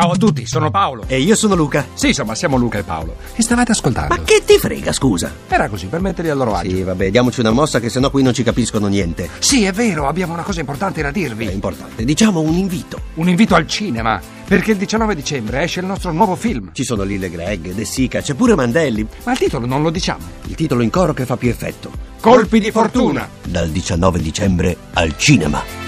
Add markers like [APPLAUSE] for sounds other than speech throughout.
Ciao a tutti, sono Paolo. E io sono Luca. Sì, insomma, siamo Luca e Paolo. E stavate ascoltando? Ma che ti frega, scusa? Era così, per metterli a loro agio. Sì, vabbè, diamoci una mossa che sennò qui non ci capiscono niente. Sì, è vero, abbiamo una cosa importante da È dirvi. importante. Diciamo un invito. Un invito al cinema, perché il 19 dicembre esce il nostro nuovo film. Ci sono Lille Greg, De Sica, c'è pure Mandelli. Ma il titolo non lo diciamo. Il titolo in coro che fa più effetto. Colpi di fortuna. Dal 19 dicembre al cinema.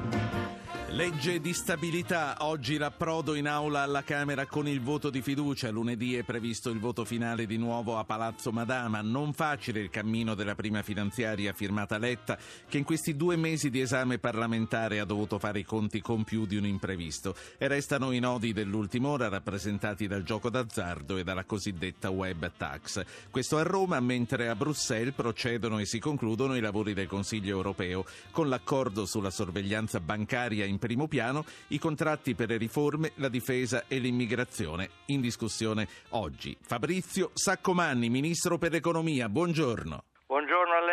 Legge di stabilità, oggi l'approdo in aula alla Camera con il voto di fiducia, lunedì è previsto il voto finale di nuovo a Palazzo Madama, non facile il cammino della prima finanziaria firmata Letta che in questi due mesi di esame parlamentare ha dovuto fare i conti con più di un imprevisto. E restano i nodi dell'ultima ora rappresentati dal gioco d'azzardo e dalla cosiddetta web tax. Questo a Roma mentre a Bruxelles procedono e si concludono i lavori del Consiglio europeo. Con l'accordo sulla sorveglianza bancaria in primo piano i contratti per le riforme, la difesa e l'immigrazione. In discussione oggi Fabrizio Saccomanni, Ministro per l'Economia. Buongiorno. Buongiorno a lei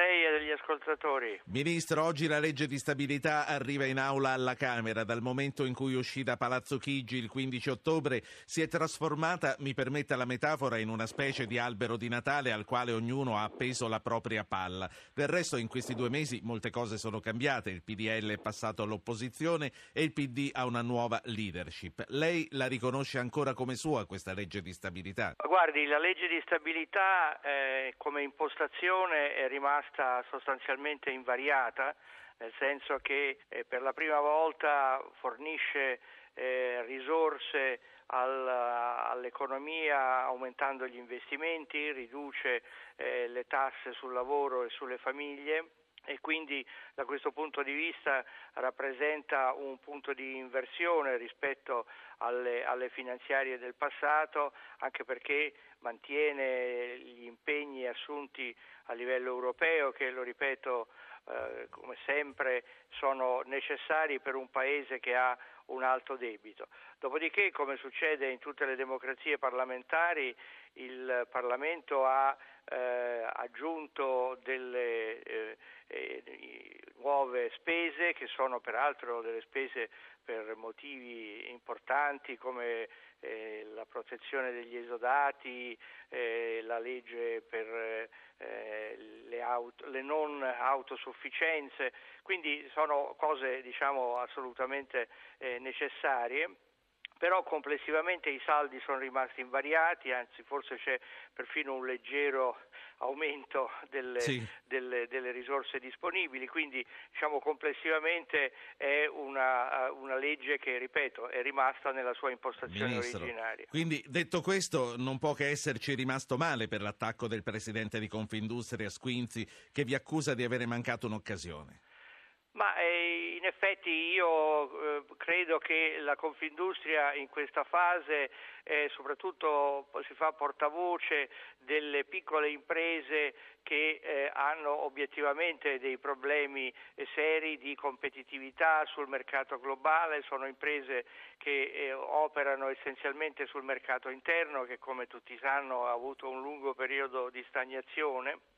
ascoltatori. Ministro, oggi la legge di stabilità arriva in aula alla Camera. Dal momento in cui uscì da Palazzo Chigi il 15 ottobre si è trasformata, mi permetta la metafora, in una specie di albero di Natale al quale ognuno ha appeso la propria palla. Del resto in questi due mesi molte cose sono cambiate. Il PDL è passato all'opposizione e il PD ha una nuova leadership. Lei la riconosce ancora come sua questa legge di stabilità? Guardi, la legge di stabilità eh, come impostazione è rimasta sostanzialmente invariata, nel senso che eh, per la prima volta fornisce eh, risorse al, all'economia aumentando gli investimenti, riduce eh, le tasse sul lavoro e sulle famiglie e quindi da questo punto di vista rappresenta un punto di inversione rispetto alle, alle, finanziarie del passato, anche perché mantiene gli impegni assunti a livello europeo che, lo ripeto, eh, come sempre sono necessari per un Paese che ha un alto debito. Dopodiché, come succede in tutte le democrazie parlamentari, il Parlamento ha eh, aggiunto delle eh, eh, nuove spese che sono peraltro delle spese per motivi importanti come eh, la protezione degli esodati, eh, la legge per eh, le, auto, le, non autosufficienze, quindi sono cose diciamo assolutamente eh, necessarie però complessivamente i saldi sono rimasti invariati, anzi forse c'è perfino un leggero aumento delle, sì. delle, delle risorse disponibili, quindi diciamo complessivamente è una, una, legge che, ripeto, è rimasta nella sua impostazione Ministro, originaria. Quindi detto questo non può che esserci rimasto male per l'attacco del Presidente di Confindustria Squinzi che vi accusa di avere mancato un'occasione. Ma eh, in effetti io eh, credo che la Confindustria in questa fase eh, soprattutto si fa portavoce delle piccole imprese che eh, hanno obiettivamente dei problemi seri di competitività sul mercato globale, sono imprese che eh, operano essenzialmente sul mercato interno che come tutti sanno ha avuto un lungo periodo di stagnazione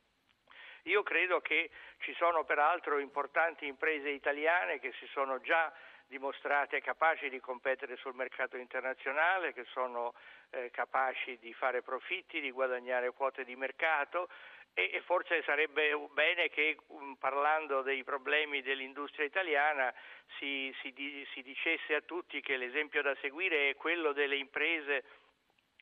io credo che ci sono peraltro importanti imprese italiane che si sono già dimostrate capaci di competere sul mercato internazionale, che sono eh, capaci di fare profitti, di guadagnare quote di mercato e, e forse sarebbe bene che um, parlando dei problemi dell'industria italiana si, si, di, si dicesse a tutti che l'esempio da seguire è quello delle imprese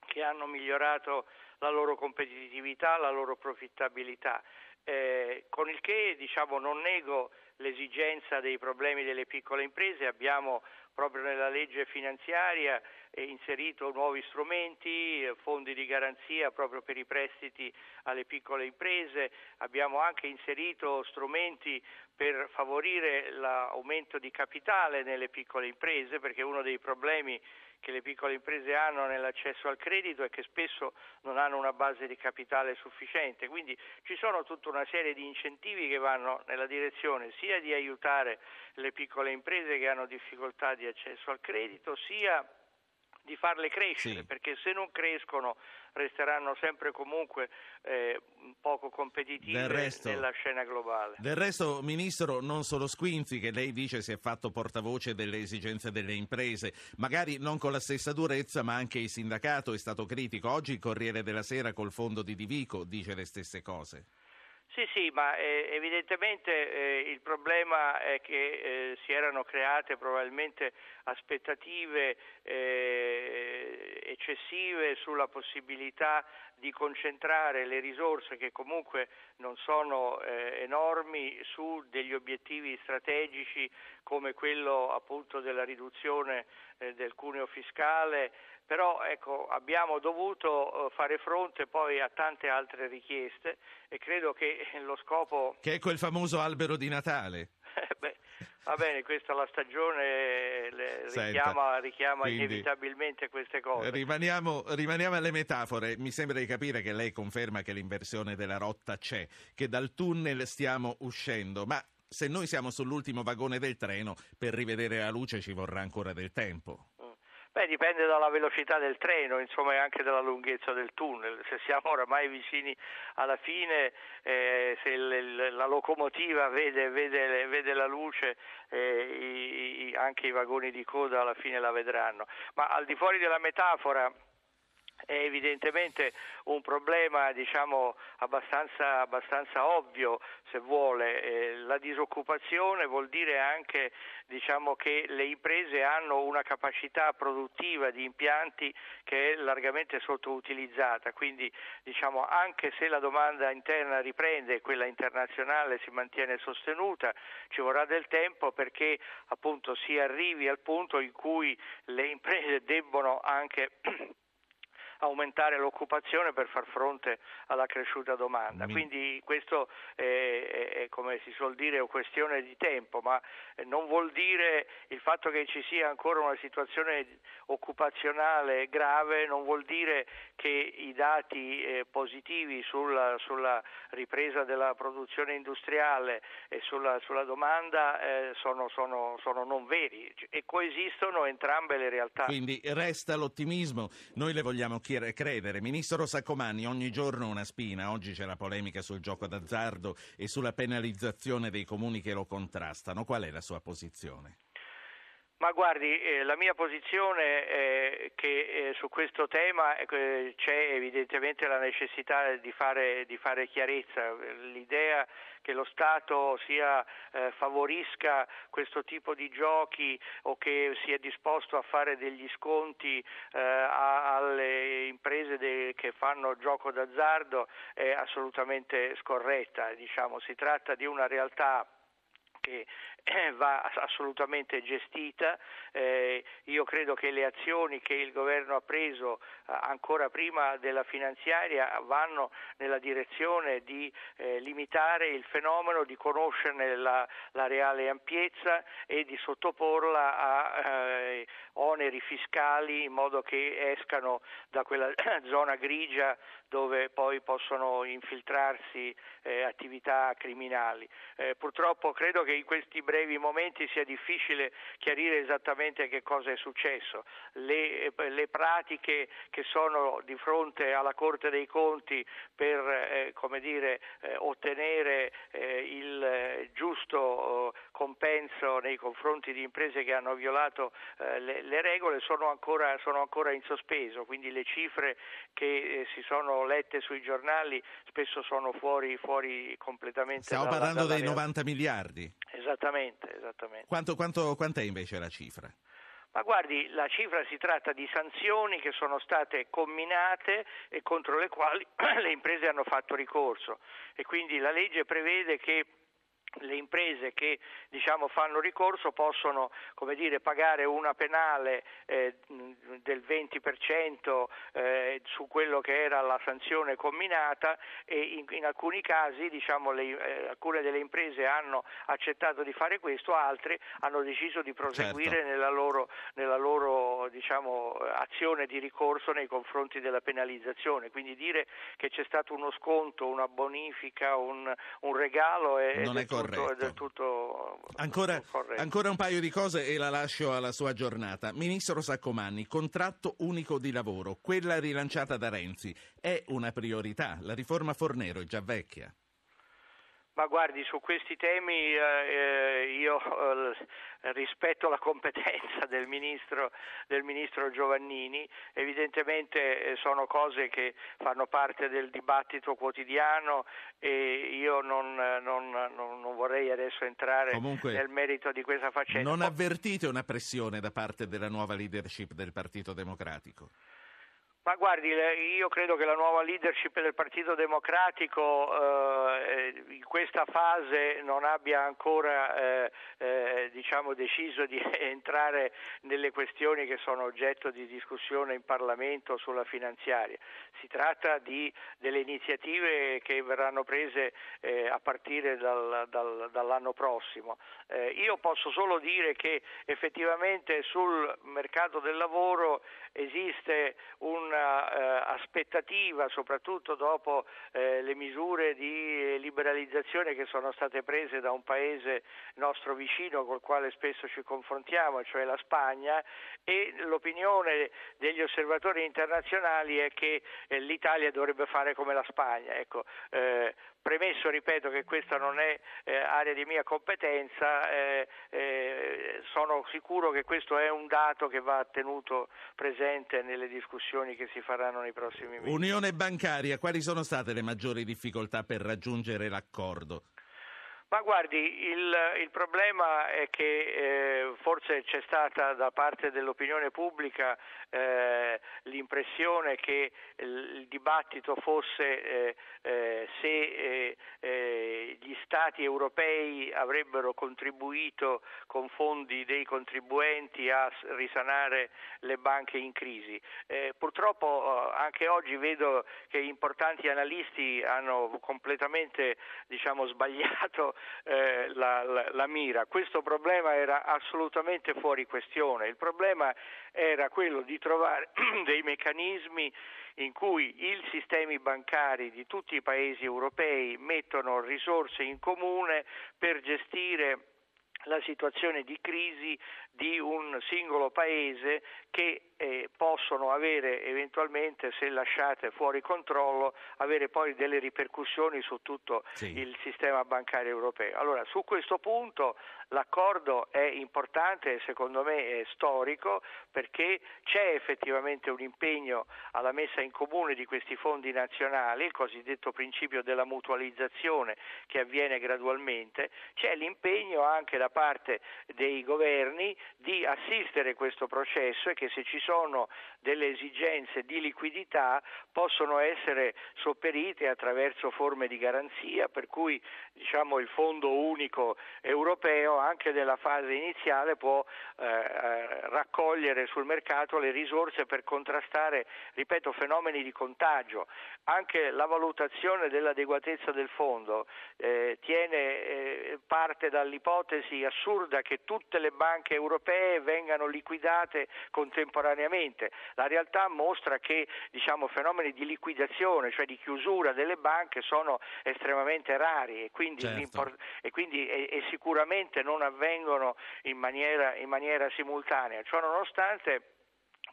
che hanno migliorato la loro competitività, la loro profittabilità eh, con il che diciamo, non nego l'esigenza dei problemi delle piccole imprese, abbiamo proprio nella legge finanziaria eh, inserito nuovi strumenti, eh, fondi di garanzia proprio per i prestiti alle piccole imprese, abbiamo anche inserito strumenti per favorire l'aumento di capitale nelle piccole imprese perché uno dei problemi che le piccole imprese hanno nell'accesso al credito e che spesso non hanno una base di capitale sufficiente. Quindi ci sono tutta una serie di incentivi che vanno nella direzione sia di aiutare le piccole imprese che hanno difficoltà di accesso al credito, sia di farle crescere, Sì. perché se non crescono resteranno sempre comunque eh, poco competitive resto- nella scena globale. Del resto, Ministro, non solo Squinzi, che lei dice si è fatto portavoce delle esigenze delle imprese, magari non con la stessa durezza, ma anche il sindacato è stato critico. Oggi il Corriere della Sera col fondo di Divico dice le stesse cose. Sì, sì, ma eh, evidentemente eh, il problema è che eh, si erano create probabilmente aspettative eh, eccessive sulla possibilità di concentrare le risorse che comunque non sono eh, enormi su degli obiettivi strategici come quello appunto della riduzione eh, del cuneo fiscale, però ecco, abbiamo dovuto eh, fare fronte poi a tante altre richieste e credo che lo scopo Che è quel famoso albero di Natale. [LAUGHS] Beh, va bene, questa la stagione richiama, richiama quindi- inevitabilmente queste cose. Rimaniamo, rimaniamo alle metafore. Mi sembra di capire che lei conferma che l'inversione della rotta c'è, che dal tunnel stiamo uscendo, ma se noi siamo sull'ultimo vagone del treno, per rivedere la luce ci vorrà ancora del tempo. Beh, dipende dalla velocità del treno, insomma, e anche dalla lunghezza del tunnel. Se siamo oramai vicini alla fine, eh, se il- la locomotiva vede, vede- vede la luce, eh, i- anche i vagoni di coda alla fine la vedranno. Ma al di fuori della metafora, è evidentemente un problema diciamo, abbastanza, abbastanza ovvio se vuole. Disoccupazione vuol dire anche diciamo, che le imprese hanno una capacità produttiva di impianti che è largamente sottoutilizzata, quindi diciamo, anche se la domanda interna riprende e quella internazionale si mantiene sostenuta, ci vorrà del tempo perché appunto si arrivi al punto in cui le imprese [LAUGHS] debbono anche aumentare l'occupazione per far fronte alla cresciuta domanda. Quindi questo è, è- come si suol dire, questione di tempo, ma non vuol dire il fatto che ci sia ancora una situazione occupazionale grave, non vuol dire che i dati eh, positivi sulla, sulla ripresa della produzione industriale e sulla, sulla domanda eh, sono, sono- sono non veri e coesistono entrambe le realtà. Quindi resta l'ottimismo. Noi le vogliamo chiere- credere. Ministro Saccomani, ogni giorno una spina. Oggi c'è la polemica sul gioco d'azzardo e sulla penalizzazione dei comuni che lo contrastano. Qual è la sua posizione? Ma guardi, eh, la mia posizione è che eh, su questo tema eh, c'è evidentemente la necessità di fare, di fare chiarezza. L'idea che lo Stato sia, eh, favorisca questo tipo di giochi o che sia disposto a fare degli sconti eh, alle imprese de- che fanno gioco d'azzardo è assolutamente scorretta. Diciamo. Si tratta di una realtà che va assolutamente gestita. Eh, io credo che le azioni che il governo ha preso eh, ancora prima della finanziaria vanno nella direzione di eh, limitare il fenomeno, di conoscerne la, la reale ampiezza e di sottoporla a eh, oneri fiscali in modo che escano da quella [COUGHS] zona grigia dove poi possono infiltrarsi eh, attività criminali. Eh, purtroppo credo che in questi brevi momenti sia difficile chiarire esattamente che cosa è successo. Le, eh, le pratiche che sono di fronte alla Corte dei Conti per eh, come dire, eh, ottenere eh, il eh, giusto eh, compenso nei confronti di imprese che hanno violato le, le regole sono ancora, sono ancora in sospeso, quindi le cifre che si sono lette sui giornali spesso sono fuori, fuori completamente Stiamo dalla- parlando dalla dei realtà. 90 miliardi. Esattamente, esattamente. Quanto, quanto, quant'è invece la cifra? Ma guardi, la cifra si tratta di sanzioni che sono state comminate e contro le quali [CLEARS THROAT] le imprese hanno fatto ricorso e quindi la legge prevede che le imprese che diciamo, fanno ricorso possono dire, pagare una penale eh, del 20% eh, su quello che era la sanzione comminata e in, in alcuni casi diciamo, le, eh, alcune delle imprese hanno accettato di fare questo, altre hanno deciso di proseguire certo. nella loro, nella loro diciamo, azione di ricorso nei confronti della penalizzazione. Quindi dire che c'è stato uno sconto, una bonifica, un, un regalo è, non è corretto. È del tutto ancora, ancora, un paio di cose e la lascio alla sua giornata. Ministro Saccomanni, contratto unico di lavoro, quella rilanciata da Renzi, è una priorità. La riforma Fornero è già vecchia. Ma guardi, su questi temi eh, eh io eh, rispetto la competenza del ministro, del ministro Giovannini, evidentemente eh, sono cose che fanno parte del dibattito quotidiano e io non, non, non, non vorrei adesso entrare Comunque, nel merito di questa faccenda. Non avvertite una pressione da parte della nuova leadership del Partito Democratico? Ma guardi, io credo che la nuova leadership del Partito Democratico eh, in questa fase non abbia ancora eh, eh, diciamo, deciso di [LAUGHS] entrare nelle questioni che sono oggetto di discussione in Parlamento sulla finanziaria. Si tratta di, delle iniziative che verranno prese eh, a partire dal, dal, dall'anno prossimo. Eh, io posso solo dire che effettivamente sul mercato del lavoro esiste un'aspettativa, eh, soprattutto dopo eh, le misure di liberalizzazione che sono state prese da un paese nostro vicino col quale spesso ci confrontiamo, cioè la Spagna, e l'opinione degli osservatori internazionali è che eh, l'Italia dovrebbe fare come la Spagna. Ecco, eh, Premesso, ripeto, che questa non è eh, area di mia competenza, eh, eh, sono sicuro che questo è un dato che va tenuto presente nelle discussioni che si faranno nei prossimi mesi. Unione bancaria, quali sono state le maggiori difficoltà per raggiungere l'accordo? Ma guardi, il, il, problema è che eh, forse c'è stata da parte dell'opinione pubblica eh, l'impressione che il, dibattito fosse eh, eh se eh, eh, gli Stati europei avrebbero contribuito con fondi dei contribuenti a risanare le banche in crisi. purtroppo anche oggi vedo che importanti analisti hanno completamente diciamo, sbagliato eh, la, la, la mira. Questo problema era assolutamente fuori questione. Il problema era quello di trovare [CLEARS THROAT] dei meccanismi in cui i sistemi bancari di tutti i paesi europei mettono risorse in comune per gestire la situazione di crisi di un singolo paese che eh, possono avere eventualmente, se lasciate fuori controllo, avere poi delle ripercussioni su tutto sì. il sistema bancario europeo. Allora, su questo punto l'accordo è importante e secondo me è storico perché c'è effettivamente un impegno alla messa in comune di questi fondi nazionali, il cosiddetto principio della mutualizzazione che avviene gradualmente, c'è l'impegno anche da parte dei governi di assistere questo processo e che se ci sono delle esigenze di liquidità possono essere sopperite attraverso forme di garanzia, per cui diciamo, il Fondo unico europeo anche nella fase iniziale può eh, eh, raccogliere sul mercato le risorse per contrastare, ripeto, fenomeni di contagio. Anche la valutazione dell'adeguatezza del fondo eh, tiene eh, parte dall'ipotesi assurda che tutte le banche europee vengano liquidate contemporaneamente. La realtà mostra che diciamo, fenomeni di liquidazione, cioè di chiusura delle banche, sono estremamente rari e quindi, certo. e, quindi e, e sicuramente non avvengono in maniera, in maniera simultanea. Ciò nonostante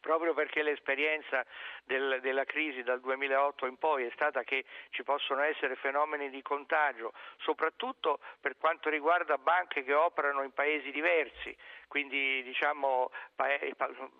proprio perché l'esperienza del, della crisi dal 2008 in poi è stata che ci possono essere fenomeni di contagio, soprattutto per quanto riguarda banche che operano in paesi diversi, quindi diciamo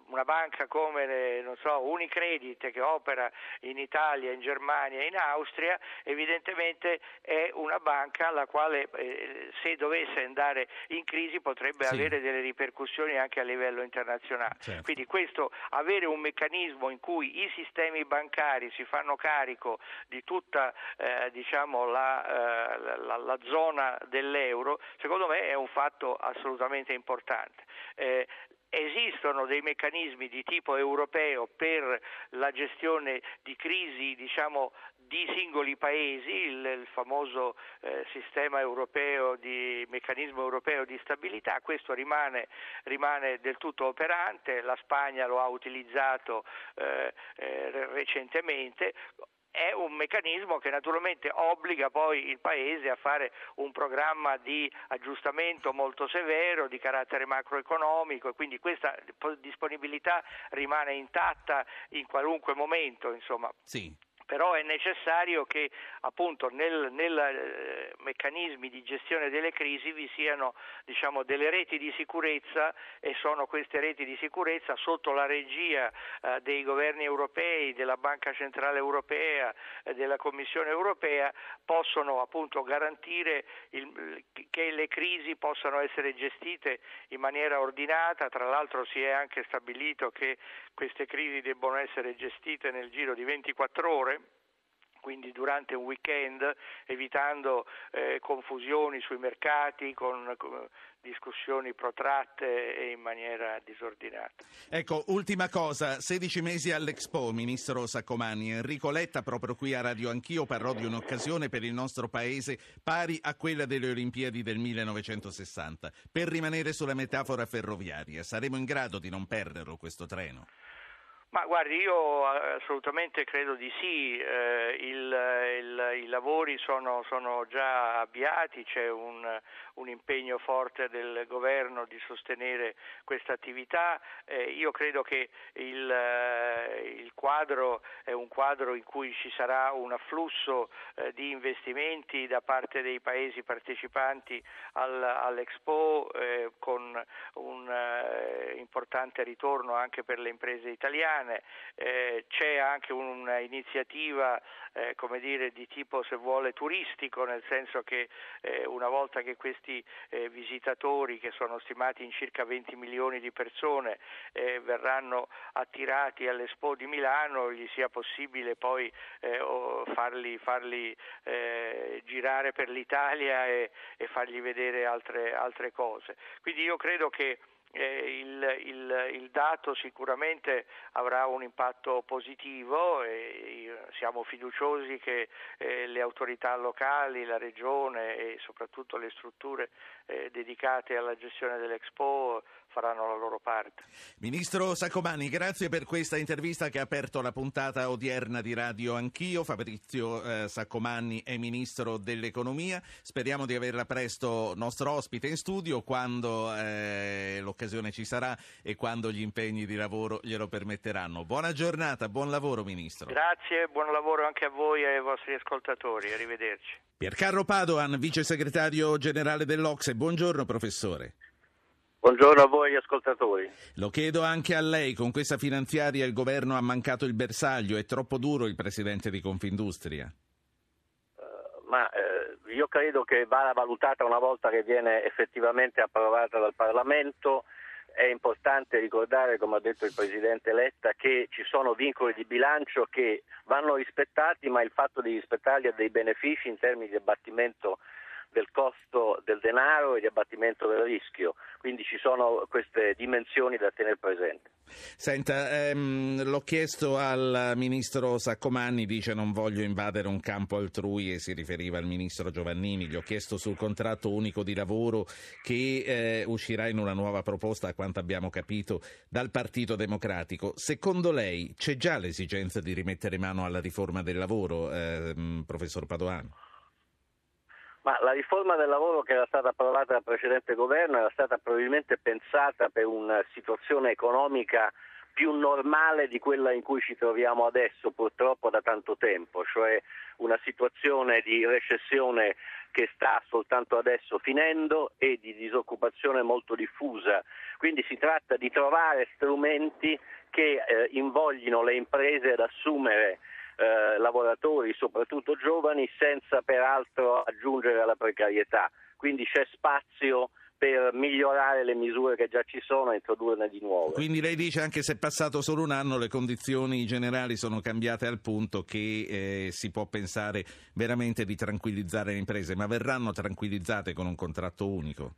una banca come so, Unicredit che opera in Italia, in Germania e in Austria, evidentemente è una banca la quale eh, se dovesse andare in crisi potrebbe sì. avere delle ripercussioni anche a livello internazionale. Certo. Quindi questo avere un meccanismo in cui i sistemi bancari si fanno carico di tutta eh, diciamo, la, eh, la, la, zona dell'euro, secondo me è un fatto assolutamente importante. Eh, esistono dei meccanismi di tipo europeo per la gestione di crisi diciamo, di singoli paesi, il, il famoso eh, sistema europeo di meccanismo europeo di stabilità, questo rimane, rimane, del tutto operante, la Spagna lo ha utilizzato eh, eh, recentemente, è un meccanismo che naturalmente obbliga poi il Paese a fare un programma di aggiustamento molto severo di carattere macroeconomico e quindi questa disponibilità rimane intatta in qualunque momento. Insomma. Sì però è necessario che appunto nel, eh, meccanismi di gestione delle crisi vi siano diciamo, delle reti di sicurezza e sono queste reti di sicurezza sotto la regia eh, dei governi europei, della Banca Centrale Europea, eh, della Commissione Europea possono appunto garantire il, che le crisi possano essere gestite in maniera ordinata, tra l'altro si è anche stabilito che queste crisi debbono essere gestite nel giro di 24 ore quindi durante un weekend, evitando eh, confusioni sui mercati con, con discussioni protratte e in maniera disordinata. Ecco, ultima cosa, 16 mesi all'Expo, Ministro Saccomani. Enrico Letta, proprio qui a Radio Anch'io, parlò di un'occasione per il nostro Paese pari a quella delle Olimpiadi del 1960. Per rimanere sulla metafora ferroviaria, saremo in grado di non perderlo questo treno? Ma guardi, io eh, assolutamente credo di sì, eh, il, il, i lavori sono, sono, già avviati, c'è un, un, impegno forte del governo di sostenere questa attività, eh, io credo che il, eh, il, quadro è un quadro in cui ci sarà un afflusso eh, di investimenti da parte dei paesi partecipanti al, all'Expo eh, con un importante ritorno anche per le imprese italiane italiane, eh, c'è anche un'iniziativa eh, come dire, di tipo se vuole turistico, nel senso che eh, una volta che questi eh, visitatori, che sono stimati in circa 20 milioni di persone, eh, verranno attirati all'Expo di Milano, gli sia possibile poi eh, farli, farli girare per l'Italia e, e fargli vedere altre, altre cose. Quindi io credo che eh, il, il, il, dato sicuramente avrà un impatto positivo e siamo fiduciosi che eh, le autorità locali, la regione e soprattutto le strutture eh, dedicate alla gestione dell'Expo faranno la loro parte. Ministro Saccomani, grazie per questa intervista che ha aperto la puntata odierna di Radio Anch'io. Fabrizio eh, Saccomanni è Ministro dell'Economia. Speriamo di averla presto nostro ospite in studio quando eh, l'occasione ci sarà e quando gli impegni di lavoro glielo permetteranno. Buona giornata, buon lavoro Ministro. Grazie, buon lavoro anche a voi e ai vostri ascoltatori. Arrivederci. Piercarlo Padoan, vice segretario generale dell'Ocse. Buongiorno professore. Buongiorno a voi ascoltatori. Lo chiedo anche a lei, con questa finanziaria il governo ha mancato il bersaglio, è troppo duro il presidente di Confindustria? Uh, ma uh, io credo che vada valutata una volta che viene effettivamente approvata dal Parlamento. È importante ricordare, come ha detto il Presidente Letta, che ci sono vincoli di bilancio che vanno rispettati, ma il fatto di rispettarli ha dei benefici in termini di abbattimento del costo del denaro e di abbattimento del rischio, quindi ci sono queste dimensioni da tenere presente. Senta, ehm, l'ho chiesto al ministro Saccomanni, dice non voglio invadere un campo altrui e si riferiva al ministro Giovannini, gli ho chiesto sul contratto unico di lavoro che eh, uscirà in una nuova proposta, a quanto abbiamo capito, dal Partito Democratico. Secondo lei c'è già l'esigenza di rimettere mano alla riforma del lavoro, eh, professor Padoano? Ma la riforma del lavoro che era stata approvata dal precedente governo era stata probabilmente pensata per una situazione economica più normale di quella in cui ci troviamo adesso, purtroppo da tanto tempo, cioè una situazione di recessione che sta soltanto adesso finendo e di disoccupazione molto diffusa. Quindi si tratta di trovare strumenti che eh, invoglino le imprese ad assumere eh, lavoratori, soprattutto giovani, senza peraltro aggiungere alla precarietà. Quindi c'è spazio per migliorare le misure che già ci sono e introdurne di nuove. Quindi lei dice anche se è passato solo un anno le condizioni generali sono cambiate al punto che eh, si può pensare veramente di tranquillizzare le imprese, ma verranno tranquillizzate con un contratto unico?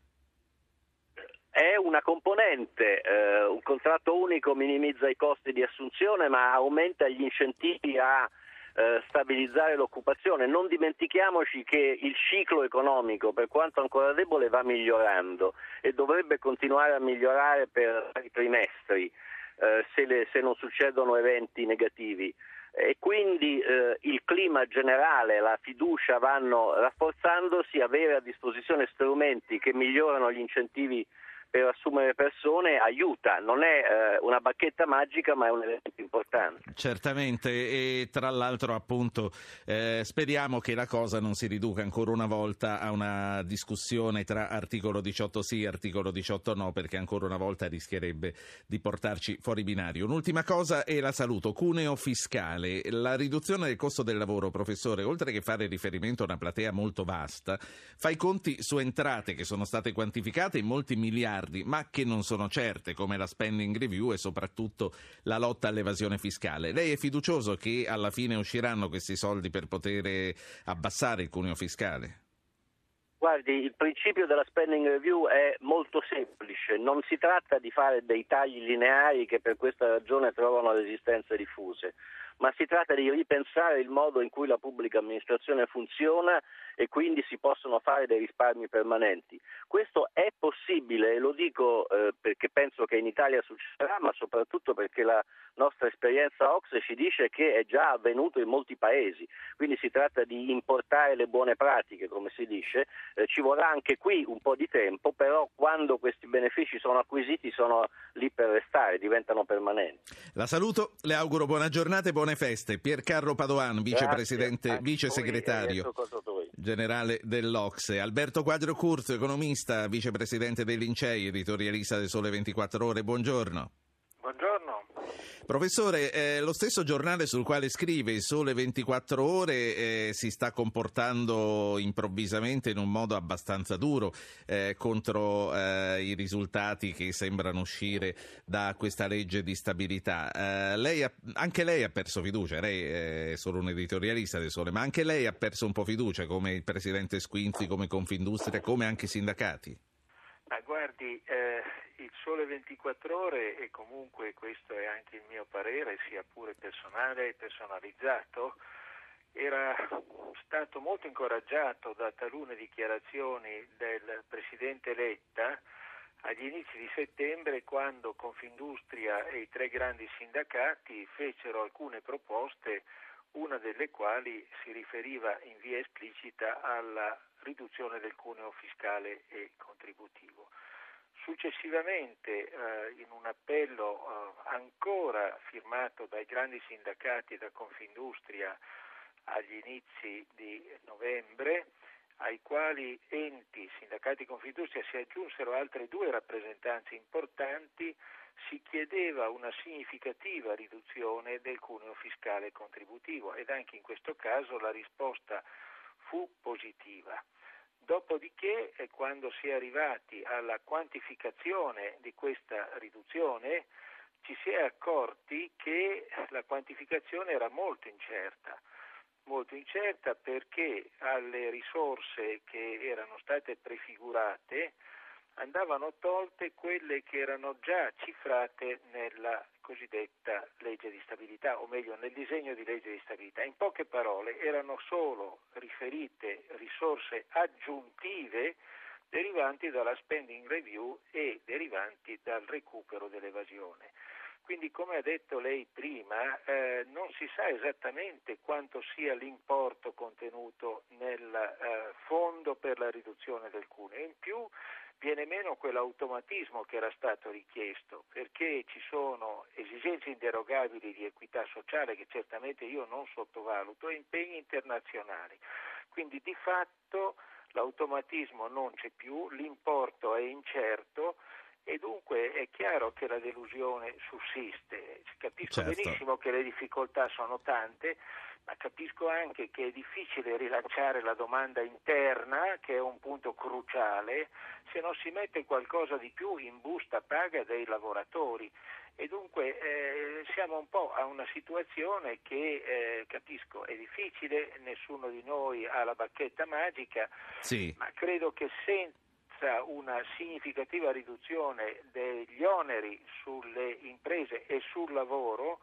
È una componente, eh, un contratto unico minimizza i costi di assunzione ma aumenta gli incentivi a eh, stabilizzare l'occupazione. Non dimentichiamoci che il ciclo economico, per quanto ancora debole, va migliorando e dovrebbe continuare a migliorare per i trimestri eh, se, le, se non succedono eventi negativi e quindi eh, il clima generale, la fiducia vanno rafforzandosi, avere a disposizione strumenti che migliorano gli incentivi per assumere persone aiuta, non è eh, una bacchetta magica ma è un elemento importante. Certamente e tra l'altro appunto eh, speriamo che la cosa non si riduca ancora una volta a una discussione tra articolo 18 sì e articolo 18 no perché ancora una volta rischierebbe di portarci fuori binario. Un'ultima cosa e la saluto, cuneo fiscale, la riduzione del costo del lavoro professore oltre che fare riferimento a una platea molto vasta fa i conti su entrate che sono state quantificate in molti miliardi miliardi, ma che non sono certe, come la spending review e soprattutto la lotta all'evasione fiscale. Lei è fiducioso che alla fine usciranno questi soldi per poter abbassare il cuneo fiscale? Guardi, il principio della spending review è molto semplice, non si tratta di fare dei tagli lineari che per questa ragione trovano resistenze diffuse, ma si tratta di ripensare il modo in cui la pubblica amministrazione funziona e quindi si possono fare dei risparmi permanenti. Questo è possibile e lo dico eh, perché penso che in Italia succederà, ma soprattutto perché la nostra esperienza OXE ci dice che è già avvenuto in molti paesi, quindi si tratta di importare le buone pratiche, come si dice, eh, ci vorrà anche qui un po' di tempo, però quando questi benefici sono acquisiti sono lì per restare, diventano permanenti. La saluto, le auguro buona giornata e buone feste. Piercarro Padoan, vicepresidente, vice segretario generale dell'Ocse. Alberto Quadro Curzo, economista, vicepresidente dei Lincei, editorialista del Sole 24 Ore. Buongiorno. Buongiorno. Professore, eh, lo stesso giornale sul quale scrive il Sole 24 Ore eh, si sta comportando improvvisamente in un modo abbastanza duro eh, contro eh, i risultati che sembrano uscire da questa legge di stabilità. Eh, lei ha, anche lei ha perso fiducia, lei è solo un editorialista del Sole, ma anche lei ha perso un po' fiducia come il presidente Squinzi, come Confindustria, come anche i sindacati? Ma guardi, eh, il sole 24 ore, e comunque questo è anche il mio parere, sia pure personale e personalizzato, era stato molto incoraggiato da talune dichiarazioni del Presidente Letta agli inizi di settembre quando Confindustria e i tre grandi sindacati fecero alcune proposte, una delle quali si riferiva in via esplicita alla riduzione del cuneo fiscale e contributivo. Successivamente, eh, in un appello eh, ancora firmato dai grandi sindacati e da Confindustria agli inizi di novembre, ai quali enti, sindacati Confindustria, si aggiunsero altre due rappresentanze importanti, si chiedeva una significativa riduzione del cuneo fiscale contributivo ed anche in questo caso la risposta fu positiva. Dopodiché, eh, quando si è arrivati alla quantificazione di questa riduzione, ci si è accorti che la quantificazione era molto incerta, molto incerta perché alle risorse che erano state prefigurate andavano tolte quelle che erano già cifrate nella cosiddetta legge di stabilità, o meglio nel disegno di legge di stabilità. In poche parole erano solo riferite risorse aggiuntive derivanti dalla spending review e derivanti dal recupero dell'evasione. Quindi, come ha detto lei prima, eh, non si sa esattamente quanto sia l'importo contenuto nel eh, fondo per la riduzione del cuneo. In più viene meno quell'automatismo che era stato richiesto, perché ci sono esigenze inderogabili di equità sociale che certamente io non sottovaluto e impegni internazionali. Quindi di fatto l'automatismo non c'è più, l'importo è incerto e dunque è chiaro che la delusione sussiste. Capisco Certo. benissimo che le difficoltà sono tante, ma capisco anche che è difficile rilanciare la domanda interna, che è un punto cruciale, se non si mette qualcosa di più in busta paga dei lavoratori. E dunque eh, siamo un po' a una situazione che eh, capisco è difficile, nessuno di noi ha la bacchetta magica, Sì. ma credo che senza una significativa riduzione degli oneri sulle imprese e sul lavoro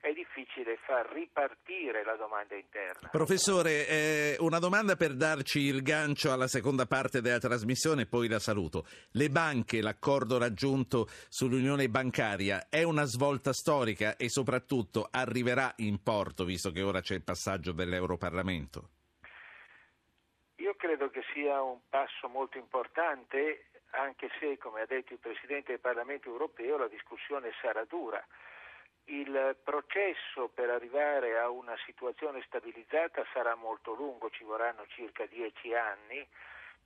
è difficile far ripartire la domanda interna. Professore, eh, una domanda per darci il gancio alla seconda parte della trasmissione e poi la saluto. Le banche, l'accordo raggiunto sull'unione bancaria è una svolta storica e soprattutto arriverà in porto, visto che ora c'è il passaggio dell'Europarlamento? Io credo che sia un passo molto importante, anche se, come ha detto il Presidente del Parlamento europeo, la discussione sarà dura. Il processo per arrivare a una situazione stabilizzata sarà molto lungo, ci vorranno circa dieci anni,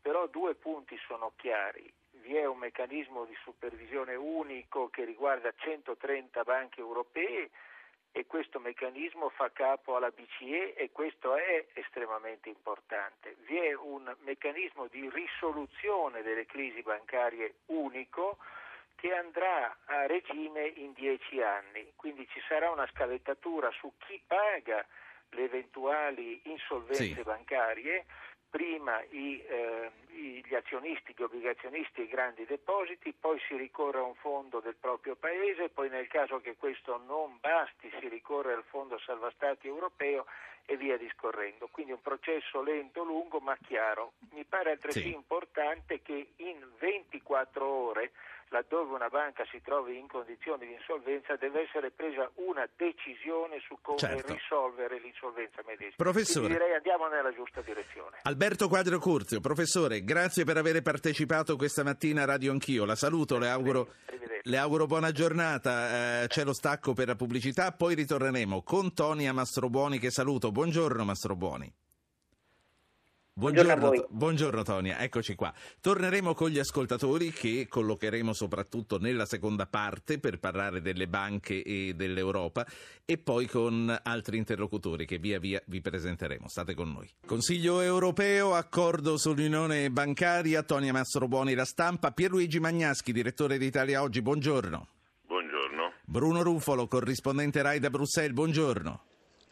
però due punti sono chiari. Vi è un meccanismo di supervisione unico che riguarda 130 banche europee e questo meccanismo fa capo alla BCE e questo è estremamente importante. Vi è un meccanismo di risoluzione delle crisi bancarie unico che andrà a regime in dieci anni, quindi ci sarà una scavettatura su chi paga le eventuali insolvenze Sì. bancarie, prima i, eh, gli azionisti, gli obbligazionisti e i grandi depositi, poi si ricorre a un fondo del proprio paese, poi nel caso che questo non basti si ricorre al fondo salva stati europeo e via discorrendo. Quindi un processo lento, lungo ma chiaro. Mi pare altresì Sì. importante che in 24 ore laddove una banca si trovi in condizioni di insolvenza deve essere presa una decisione su come Certo. risolvere l'insolvenza medesima. Professore. Quindi direi andiamo nella giusta direzione. Alberto Quadro Curzio, professore, grazie per aver partecipato questa mattina a Radio Anch'io. La saluto, le auguro, le auguro buona giornata. Eh, c'è lo stacco per la pubblicità, poi ritorneremo con Tonia Mastrobuoni che saluto. Buongiorno Mastrobuoni. Buongiorno buongiorno Tonia, eccoci qua. Torneremo con gli ascoltatori che collocheremo soprattutto nella seconda parte per parlare delle banche e dell'Europa e poi con altri interlocutori che via via vi presenteremo. State con noi. Consiglio europeo, accordo sull'unione bancaria, Tonia Mastrobuoni la stampa, Pierluigi Magnaschi, direttore di Italia Oggi, buongiorno. Buongiorno. Bruno Rufolo, corrispondente RAI da Bruxelles, buongiorno.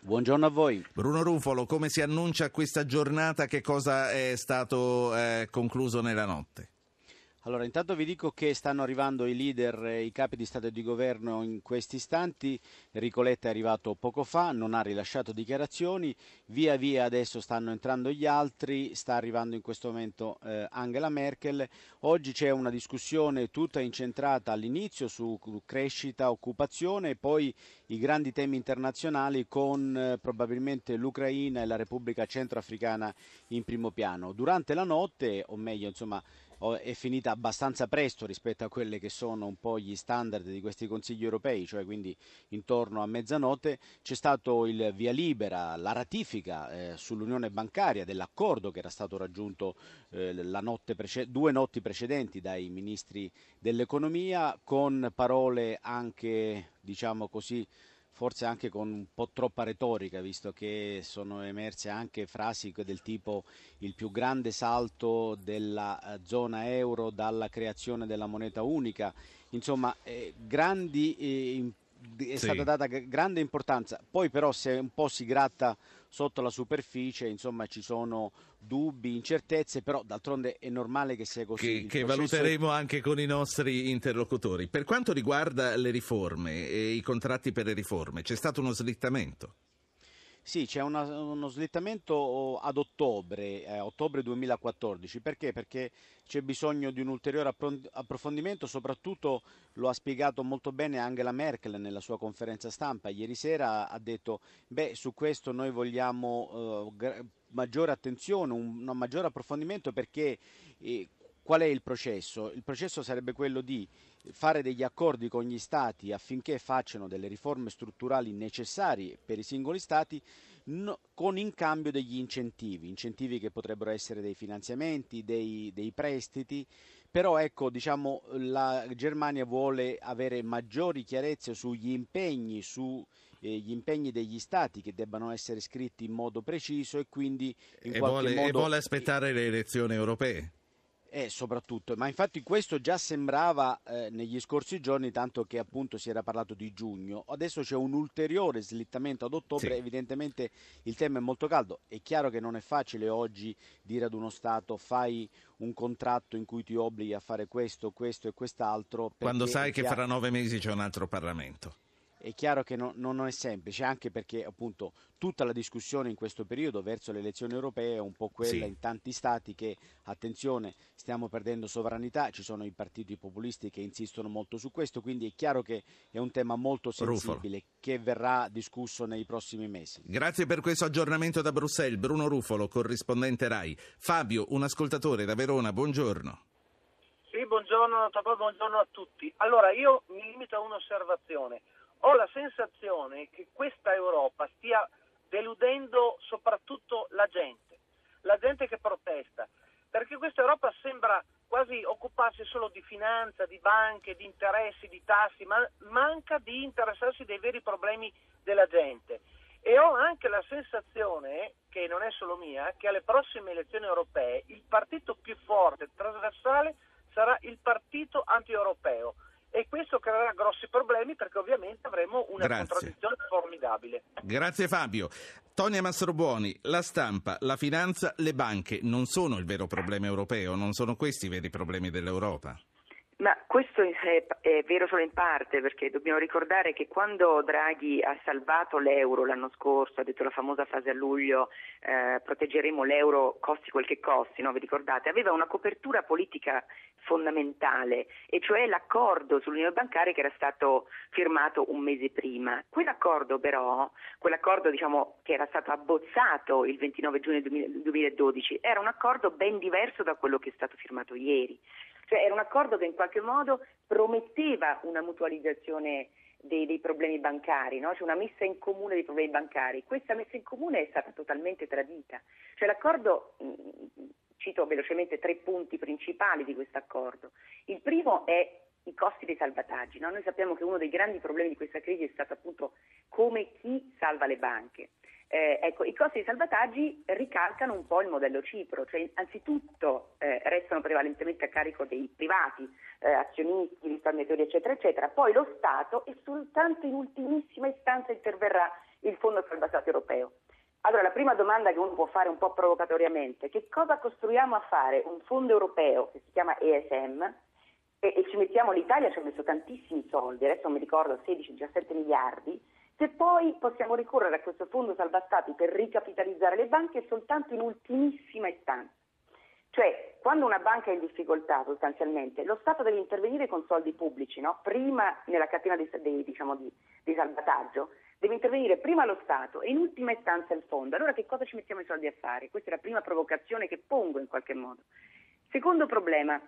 Buongiorno a voi. Bruno Rufolo, come si annuncia questa giornata? Che cosa è stato eh, concluso nella notte? Allora, intanto vi dico che stanno arrivando i leader, eh, i capi di Stato e di Governo in questi istanti. Enrico Letta è arrivato poco fa, non ha rilasciato dichiarazioni. Via via adesso stanno entrando gli altri, sta arrivando in questo momento eh, Angela Merkel. Oggi c'è una discussione tutta incentrata all'inizio su crescita, occupazione e poi i grandi temi internazionali con eh, probabilmente l'Ucraina e la Repubblica Centroafricana in primo piano. Durante la notte, o meglio, insomma, è finita abbastanza presto rispetto a quelli che sono un po' gli standard di questi consigli europei, cioè quindi intorno a mezzanotte c'è stato il via libera, la ratifica eh, sull'unione bancaria dell'accordo che era stato raggiunto eh, notte prece- due notti precedenti dai ministri dell'economia con parole anche diciamo così forse anche con un po' troppa retorica, visto che sono emerse anche frasi del tipo il più grande salto della eh, zona euro dalla creazione della moneta unica, insomma eh, grandi, eh, è Sì. stata data grande importanza, poi però se un po' si gratta sotto la superficie, insomma ci sono dubbi, incertezze, però d'altronde è normale che sia così. Che, che valuteremo anche con i nostri interlocutori. Per quanto riguarda le riforme e i contratti per le riforme, c'è stato uno slittamento. Sì, c'è una- uno slittamento ad ottobre, eh, ottobre 2014, perché? Perché c'è bisogno di un ulteriore appro- approfondimento, soprattutto lo ha spiegato molto bene Angela Merkel nella sua conferenza stampa. Ieri sera ha detto, beh, su questo noi vogliamo eh, maggiore attenzione, un, un maggiore approfondimento perché eh, qual è il processo? Il processo sarebbe quello di fare degli accordi con gli stati affinché facciano delle riforme strutturali necessarie per i singoli stati, no, con in cambio degli incentivi, incentivi che potrebbero essere dei finanziamenti, dei, dei prestiti, però ecco, diciamo, la Germania vuole avere maggiori chiarezze sugli impegni, su eh, gli impegni degli stati che debbano essere scritti in modo preciso e quindi in e qualche vuole, modo... E vuole aspettare le elezioni europee. Eh, soprattutto, ma infatti questo già sembrava eh, negli scorsi giorni, tanto che appunto si era parlato di giugno. Adesso c'è un ulteriore slittamento ad ottobre, Sì. evidentemente il tema è molto caldo. È chiaro che non è facile oggi dire ad uno Stato fai un contratto in cui ti obblighi a fare questo, questo e quest'altro. Quando sai che fra nove mesi c'è un altro Parlamento. È chiaro che no- non è semplice, anche perché appunto tutta la discussione in questo periodo verso le elezioni europee è un po' quella Sì. in tanti stati che, attenzione, stiamo perdendo sovranità, ci sono i partiti populisti che insistono molto su questo, quindi è chiaro che è un tema molto Rufolo. sensibile che verrà discusso nei prossimi mesi. Grazie per questo aggiornamento da Bruxelles. Bruno Rufolo, corrispondente RAI. Fabio, un ascoltatore da Verona, buongiorno. Sì, buongiorno, buongiorno a tutti. Allora, io mi limito a un'osservazione. Ho la sensazione che questa Europa stia deludendo soprattutto la gente, la gente che protesta, perché questa Europa sembra quasi occuparsi solo di finanza, di banche, di interessi, di tassi, ma manca di interessarsi dei veri problemi della gente. E ho anche la sensazione, che non è solo mia, che alle prossime elezioni europee il partito più forte, trasversale, sarà il partito anti-europeo. E questo creerà grossi problemi perché ovviamente avremo una Grazie. contraddizione formidabile. Grazie Fabio. Tonia Mastrobuoni, la stampa, la finanza, le banche non sono il vero problema europeo, non sono questi i veri problemi dell'Europa. Questo è, è vero solo in parte perché dobbiamo ricordare che quando Draghi ha salvato l'euro l'anno scorso, ha detto la famosa frase a luglio eh, proteggeremo l'euro costi quel che costi, no? vi ricordate? Aveva una copertura politica fondamentale e cioè l'accordo sull'unione bancaria che era stato firmato un mese prima. Quell'accordo però, quell'accordo diciamo, che era stato abbozzato il 29 giugno 2012, era un accordo ben diverso da quello che è stato firmato ieri. Cioè era un accordo che in qualche modo prometteva una mutualizzazione dei, dei problemi bancari, no? cioè una messa in comune dei problemi bancari. Questa messa in comune è stata totalmente tradita. Cioè l'accordo, mh, cito velocemente tre punti principali di questo accordo. Il primo è i costi dei salvataggi. no? Noi sappiamo che uno dei grandi problemi di questa crisi è stato appunto come chi salva le banche. Eh, ecco, i costi dei salvataggi ricalcano un po' il modello Cipro, cioè anzitutto eh, restano prevalentemente a carico dei privati, eh, azionisti, risparmiatori, eccetera, eccetera, poi lo Stato e soltanto in ultimissima istanza interverrà il Fondo Salvataggio Europeo. Allora, la prima domanda che uno può fare un po' provocatoriamente è che cosa costruiamo a fare un fondo europeo che si chiama ESM e, e ci mettiamo, l'Italia ci ha messo tantissimi soldi, adesso non mi ricordo 16-17 miliardi, se poi possiamo ricorrere a questo fondo salva per ricapitalizzare le banche soltanto in ultimissima istanza. Cioè, quando una banca è in difficoltà sostanzialmente, lo Stato deve intervenire con soldi pubblici, no? prima nella catena di, di, diciamo, di, di salvataggio, deve intervenire prima lo Stato e in ultima istanza il fondo. Allora che cosa ci mettiamo i soldi a fare? Questa è la prima provocazione che pongo in qualche modo. Secondo problema,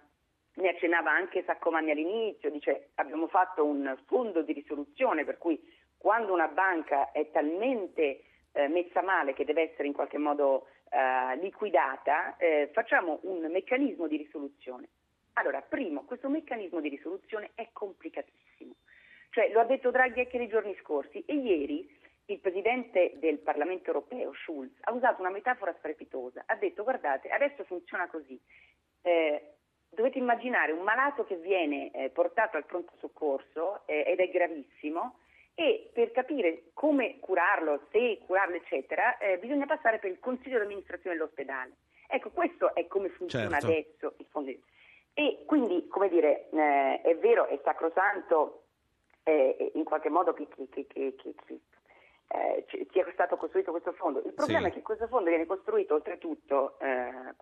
ne accennava anche Saccomanni all'inizio, dice abbiamo fatto un fondo di risoluzione per cui quando una banca è talmente eh, messa male che deve essere in qualche modo eh, liquidata, eh, facciamo un meccanismo di risoluzione. Allora, primo, questo meccanismo di risoluzione è complicatissimo. Cioè, lo ha detto Draghi anche nei giorni scorsi e ieri il Presidente del Parlamento europeo, Schulz, ha usato una metafora strepitosa. Ha detto, guardate, adesso funziona così. Eh, dovete immaginare un malato che viene eh, portato al pronto soccorso eh, ed è gravissimo e per capire come curarlo, se curarlo, eccetera, eh, bisogna passare per il consiglio di amministrazione dell'ospedale. Ecco, questo è come funziona Certo. adesso il fondo. E quindi, come dire, eh, è vero, è sacrosanto eh, in qualche modo che, che, che, che- eh, sia stato costruito questo fondo. Il problema Sì. è che questo fondo viene costruito oltretutto eh,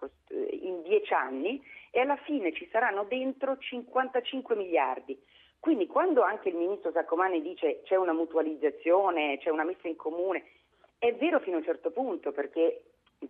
in dieci anni e alla fine ci saranno dentro 55 miliardi. Quindi quando anche il ministro Saccomanni dice c'è una mutualizzazione, c'è una messa in comune, è vero fino a un certo punto perché,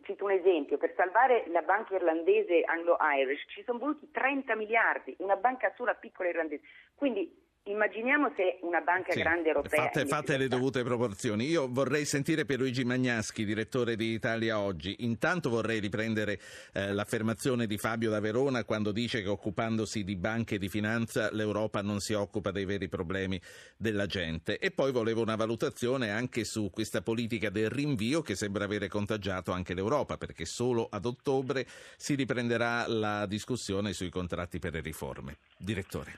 cito un esempio, per salvare la banca irlandese Anglo-Irish ci sono voluti 30 miliardi, una banca sola piccola irlandese. Quindi Immaginiamo se una banca Sì, grande europea... Fate, fate le dovute proporzioni. Io vorrei sentire Pierluigi Magnaschi, direttore di Italia Oggi. Intanto vorrei riprendere eh, l'affermazione di Fabio da Verona quando dice che occupandosi di banche e di finanza l'Europa non si occupa dei veri problemi della gente. E poi volevo una valutazione anche su questa politica del rinvio che sembra avere contagiato anche l'Europa, perché solo ad ottobre si riprenderà la discussione sui contratti per le riforme. Direttore.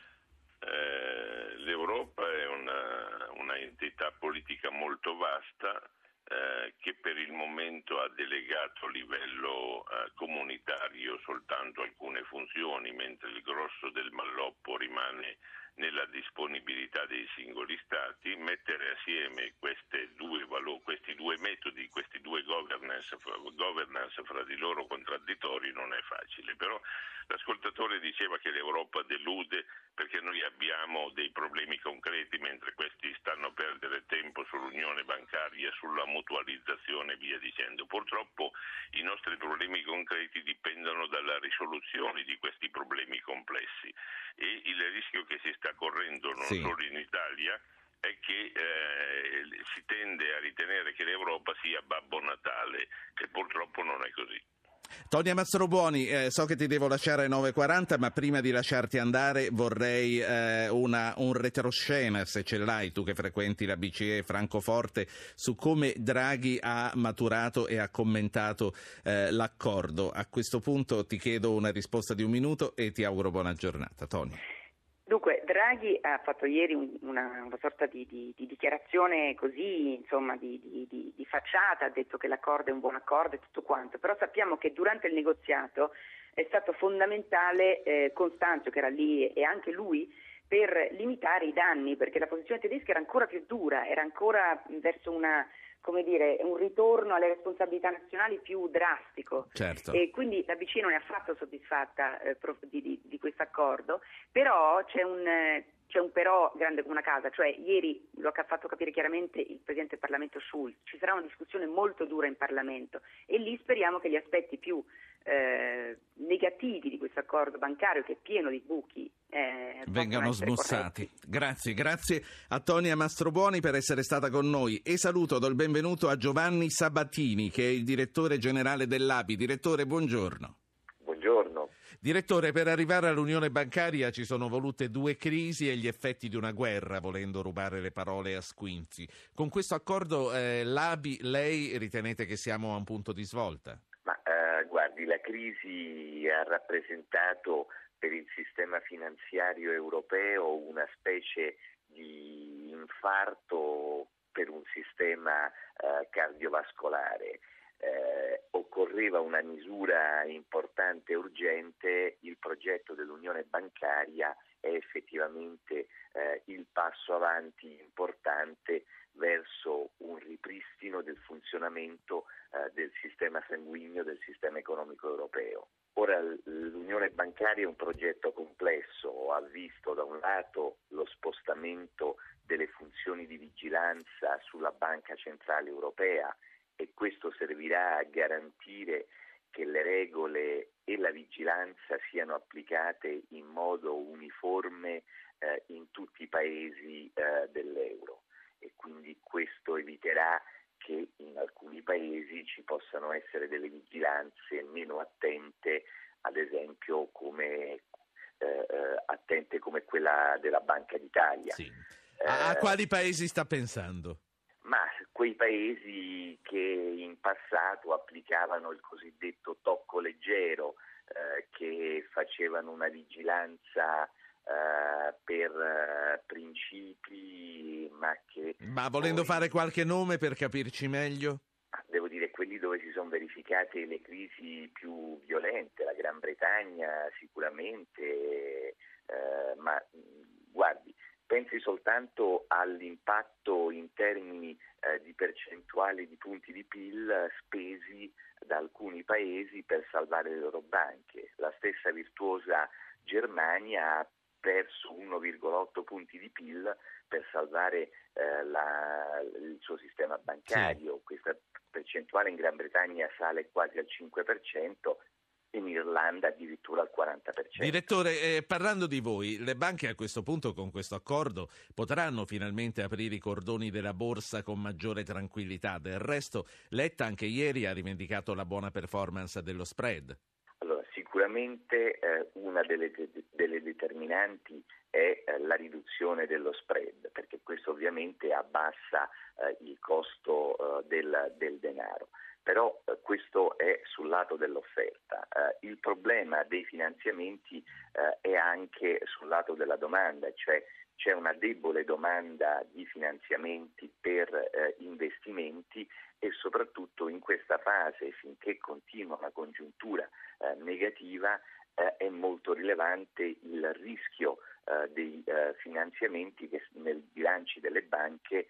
Eh, L'Europa è una, una entità politica molto vasta eh, che per il momento ha delegato a livello eh, comunitario soltanto alcune funzioni, mentre il grosso del malloppo rimane nella disponibilità dei singoli Stati. Mettere assieme due valo- questi due metodi, questi due governance, governance fra di loro contraddittori non è facile, però l'ascoltatore diceva che l'Europa delude perché noi abbiamo dei problemi concreti mentre questi stanno a perdere tempo sull'unione bancaria, sulla mutualizzazione e via dicendo. Purtroppo i nostri problemi concreti dipendono dalla risoluzione di questi problemi complessi e il rischio che si sta correndo non Sì. solo in Italia è che eh, si tende a ritenere che l'Europa sia Babbo Natale e purtroppo non è così. Tonia Mastrobuoni, eh, so che ti devo lasciare alle 9.40, ma prima di lasciarti andare vorrei eh, una- un retroscena, se ce l'hai, tu che frequenti la BCE Francoforte, su come Draghi ha maturato e ha commentato eh, l'accordo. A questo punto ti chiedo una risposta di un minuto e ti auguro buona giornata. Tonia. Draghi ha fatto ieri un- una, una sorta di, di- di dichiarazione così, insomma, di, di- facciata, ha detto che l'accordo è un buon accordo e tutto quanto, però sappiamo che durante il negoziato è stato fondamentale eh, Costanzo, che era lì, e anche lui, per limitare i danni, perché la posizione tedesca era ancora più dura, era ancora verso una, come dire, un ritorno alle responsabilità nazionali più drastico. Certo. E quindi la BCE non è affatto soddisfatta eh, di, di- di questo accordo, però c'è un, eh, c'è un però grande come una casa, cioè ieri lo ha fatto capire chiaramente il Presidente del Parlamento Schulz, ci sarà una discussione molto dura in Parlamento e lì speriamo che gli aspetti più eh, negativi di questo accordo bancario che è pieno di buchi eh, Vengano smussati. Grazie, grazie a Tonia Mastrobuoni per essere stata con noi e saluto, do il benvenuto a Giovanni Sabatini che è il direttore generale dell'ABI. Direttore, buongiorno. Direttore, per arrivare all'unione bancaria ci sono volute due crisi e gli effetti di una guerra, volendo rubare le parole a Squinzi. Con questo accordo eh, l'ABI, lei ritenete che siamo a un punto di svolta? Ma eh, guardi, la crisi ha rappresentato per il sistema finanziario europeo una specie di infarto per un sistema eh, cardiovascolare. Eh, occorreva una misura importante e urgente, il progetto dell'unione bancaria è effettivamente eh, il passo avanti importante verso un ripristino del funzionamento eh, del sistema sanguigno, del sistema economico europeo. Ora l'unione bancaria è un progetto complesso, ha visto da un lato lo spostamento delle funzioni di vigilanza sulla Banca Centrale Europea e questo servirà a garantire che le regole e la vigilanza siano applicate in modo uniforme eh, in tutti i paesi eh, dell'euro e quindi questo eviterà che in alcuni paesi ci possano essere delle vigilanze meno attente, ad esempio come, eh, eh, attente come quella della Banca d'Italia. Sì. A, a Eh, quali paesi sta pensando? Ma quei paesi che in passato applicavano il cosiddetto tocco leggero, eh, che facevano una vigilanza eh, per eh, principi, ma che Ma volendo poi- fare qualche nome per capirci meglio? Devo dire quelli dove si sono verificate le crisi più violente, la Gran Bretagna sicuramente, eh, ma guardi, pensi soltanto all'impatto in termini eh, di percentuali di punti di PIL spesi da alcuni paesi per salvare le loro banche. La stessa virtuosa Germania ha perso 1,8 punti di PIL per salvare eh, la- il suo sistema bancario. Questa percentuale in Gran Bretagna sale quasi al 5%, in Irlanda addirittura al 40%. Direttore, eh, parlando di voi, le banche a questo punto con questo accordo potranno finalmente aprire i cordoni della borsa con maggiore tranquillità. Del resto, Letta anche ieri ha rivendicato la buona performance dello spread. Allora, sicuramente eh, una delle, delle, determinanti è eh, la riduzione dello spread, perché questo ovviamente abbassa eh, il costo eh, del, del denaro però eh, questo è sul lato dell'offerta. Eh, il problema dei finanziamenti eh, è anche sul lato della domanda, cioè c'è una debole domanda di finanziamenti per eh, investimenti e soprattutto in questa fase, finché continua una congiuntura eh, negativa, è molto rilevante il rischio dei finanziamenti che nei bilanci delle banche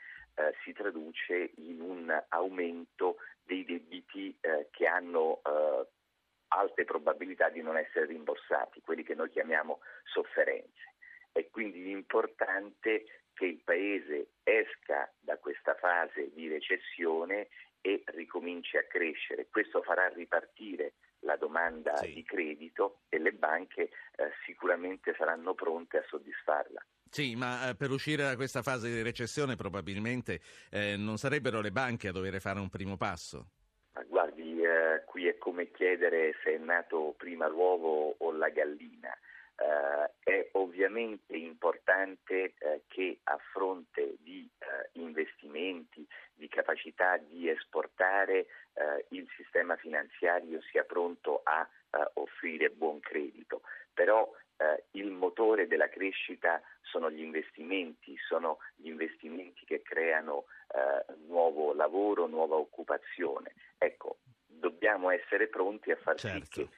si traduce in un aumento dei debiti eh, che hanno eh, alte probabilità di non essere rimborsati, quelli che noi chiamiamo sofferenze. È quindi importante che il Paese esca da questa fase di recessione e ricominci a crescere. Questo farà ripartire la domanda sì. di credito e le banche eh, sicuramente saranno pronte a soddisfarla. Sì, ma eh, per uscire da questa fase di recessione probabilmente eh, non sarebbero le banche a dover fare un primo passo. Ma guardi, eh, qui è come chiedere se è nato prima l'uovo o la gallina. Uh, è ovviamente importante uh, che a fronte di uh, investimenti, di capacità di esportare, il sistema finanziario sia pronto a offrire buon credito. Però il motore della crescita sono gli investimenti, sono gli investimenti che creano nuovo lavoro, nuova occupazione. Ecco, dobbiamo essere pronti a far certo. sì che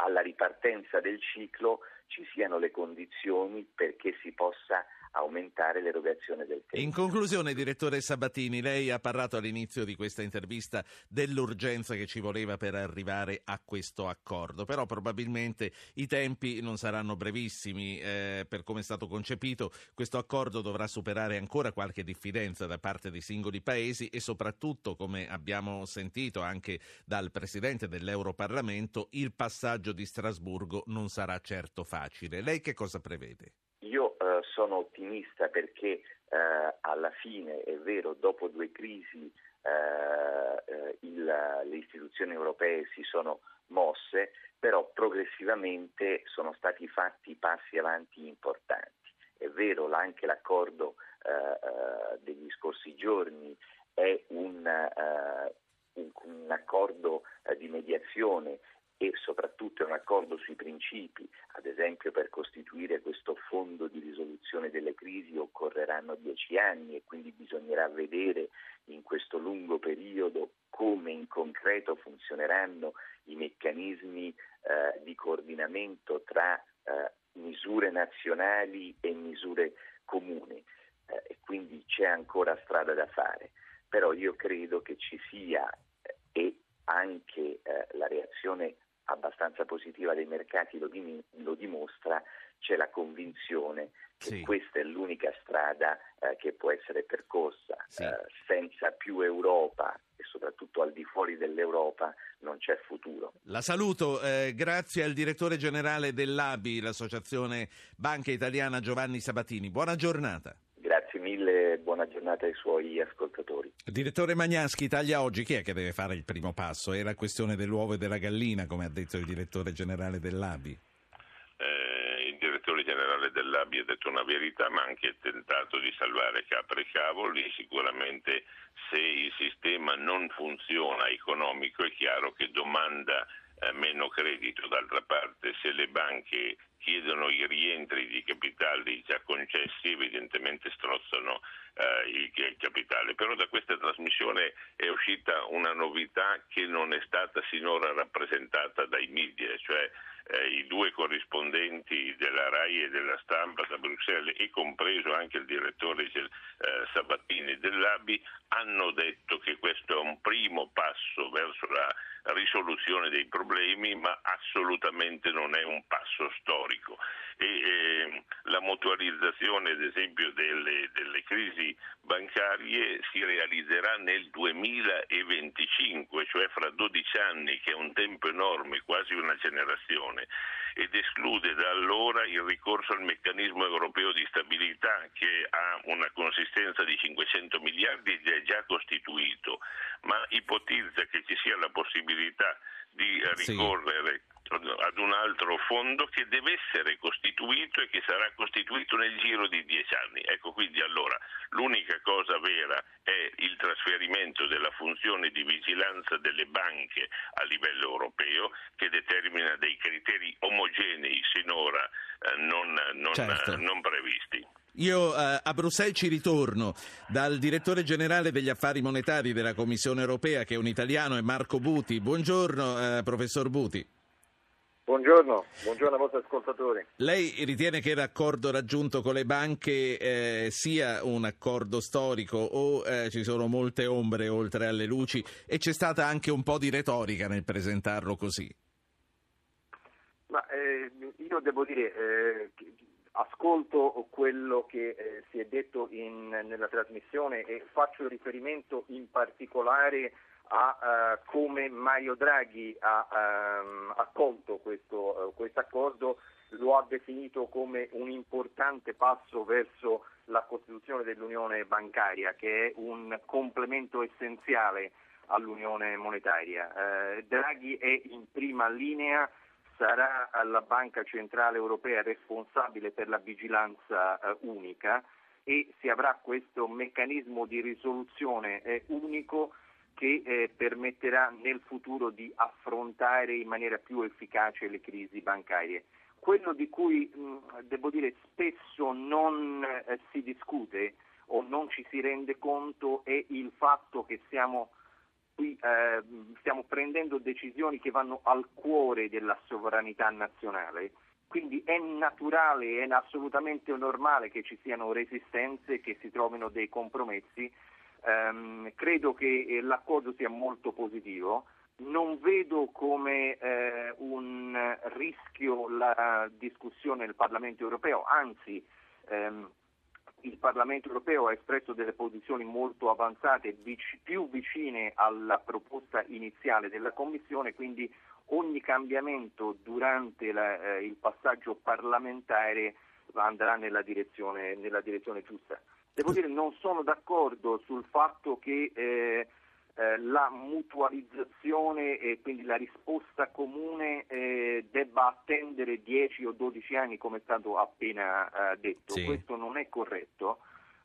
alla ripartenza del ciclo ci siano le condizioni perché si possa aumentare l'erogazione del tempo. In conclusione, direttore Sabatini, lei ha parlato all'inizio di questa intervista dell'urgenza che ci voleva per arrivare a questo accordo, però probabilmente i tempi non saranno brevissimi. Eh, per come è stato concepito, questo accordo dovrà superare ancora qualche diffidenza da parte dei singoli paesi e soprattutto, come abbiamo sentito anche dal Presidente dell'Europarlamento, il passaggio di Strasburgo non sarà certo facile. Lei che cosa prevede? Sono ottimista perché eh, alla fine, è vero, dopo due crisi eh, eh, il, le istituzioni europee si sono mosse, però progressivamente sono stati fatti passi avanti importanti. È vero, anche l'accordo degli scorsi giorni è un, un, un accordo di mediazione e soprattutto è un accordo sui principi, ad esempio per costituire questo fondo di risoluzione delle crisi occorreranno dieci anni e quindi bisognerà vedere in questo lungo periodo come in concreto funzioneranno i meccanismi eh, di coordinamento tra eh, misure nazionali e misure comuni. Eh, e quindi c'è ancora strada da fare, però io credo che ci sia eh, e anche eh, la reazione abbastanza positiva dei mercati lo, dim- lo dimostra, c'è la convinzione che sì. questa è l'unica strada eh, che può essere percorsa. Sì. Eh, senza più Europa e soprattutto al di fuori dell'Europa non c'è futuro. La saluto, eh, grazie al direttore generale dell'ABI, l'Associazione Banca Italiana Giovanni Sabatini. Buona giornata. Buona giornata ai suoi ascoltatori. Direttore Magnaschi, Italia Oggi, chi è che deve fare il primo passo? È la questione dell'uovo e della gallina, come ha detto il direttore generale dell'ABI? Eh, il direttore generale dell'ABI ha detto una verità, ma ha anche tentato di salvare capre e cavoli. Sicuramente se il sistema non funziona economico è chiaro che domanda eh, meno credito. D'altra parte, se le banche chiedono i rientri di capitali già concessi, evidentemente strozzano eh, il, capitale. Però da questa trasmissione è uscita una novità che non è stata sinora rappresentata dai media, cioè eh, i due corrispondenti della RAI e della stampa da Bruxelles Bruxelles e compreso anche il direttore eh, Sabatini dell'ABI hanno detto che questo è un primo passo verso la risoluzione dei problemi, ma assolutamente non è un passo storico. E, eh, la mutualizzazione, ad esempio, delle, delle, crisi bancarie si realizzerà nel 2025, cioè fra 12 anni, che è un tempo enorme, quasi una generazione ed esclude da allora il ricorso al meccanismo europeo di stabilità che ha una consistenza di 500 miliardi ed è già costituito, ma ipotizza che ci sia la possibilità di ricorrere sì ad un altro fondo che deve essere costituito e che sarà costituito nel giro di dieci anni. Ecco quindi allora l'unica cosa vera è il trasferimento della funzione di vigilanza delle banche a livello europeo che determina dei criteri omogenei sinora eh, non, non, certo. non previsti. Io eh, a Bruxelles ci ritorno dal direttore generale degli affari monetari della Commissione europea, che è un italiano, è Marco Buti. Buongiorno, eh, professor Buti. Buongiorno, buongiorno ai vostri ascoltatori. Lei ritiene che l'accordo raggiunto con le banche eh, sia un accordo storico o eh, ci sono molte ombre oltre alle luci e c'è stata anche un po' di retorica nel presentarlo così? Ma, eh, io devo dire, eh, ascolto quello che eh, si è detto in, nella trasmissione e faccio riferimento in particolare a uh, come Mario Draghi ha um, accolto questo uh, accordo, lo ha definito come un importante passo verso la costituzione dell'unione bancaria, che è un complemento essenziale all'unione monetaria. Uh, Draghi è in prima linea, sarà la Banca Centrale Europea responsabile per la vigilanza unica e si avrà questo meccanismo di risoluzione unico che eh, permetterà nel futuro di affrontare in maniera più efficace le crisi bancarie. Quello di cui devo dire spesso non eh, si discute o non ci si rende conto è il fatto che siamo, qui, eh, stiamo prendendo decisioni che vanno al cuore della sovranità nazionale. Quindi è naturale, è assolutamente normale che ci siano resistenze, che si trovino dei compromessi, Um, credo che eh, l'accordo sia molto positivo. Non vedo come eh, un rischio la discussione nel Parlamento europeo, anzi ehm, il Parlamento europeo ha espresso delle posizioni molto avanzate, più vicine alla proposta iniziale della Commissione, quindi ogni cambiamento durante la, eh, il passaggio parlamentare andrà nella direzione, nella direzione giusta. Devo dire non sono d'accordo sul fatto che eh, eh, la mutualizzazione e quindi la risposta comune eh, debba attendere 10 o 12 anni come è stato appena eh, detto. Sì. Questo non è corretto.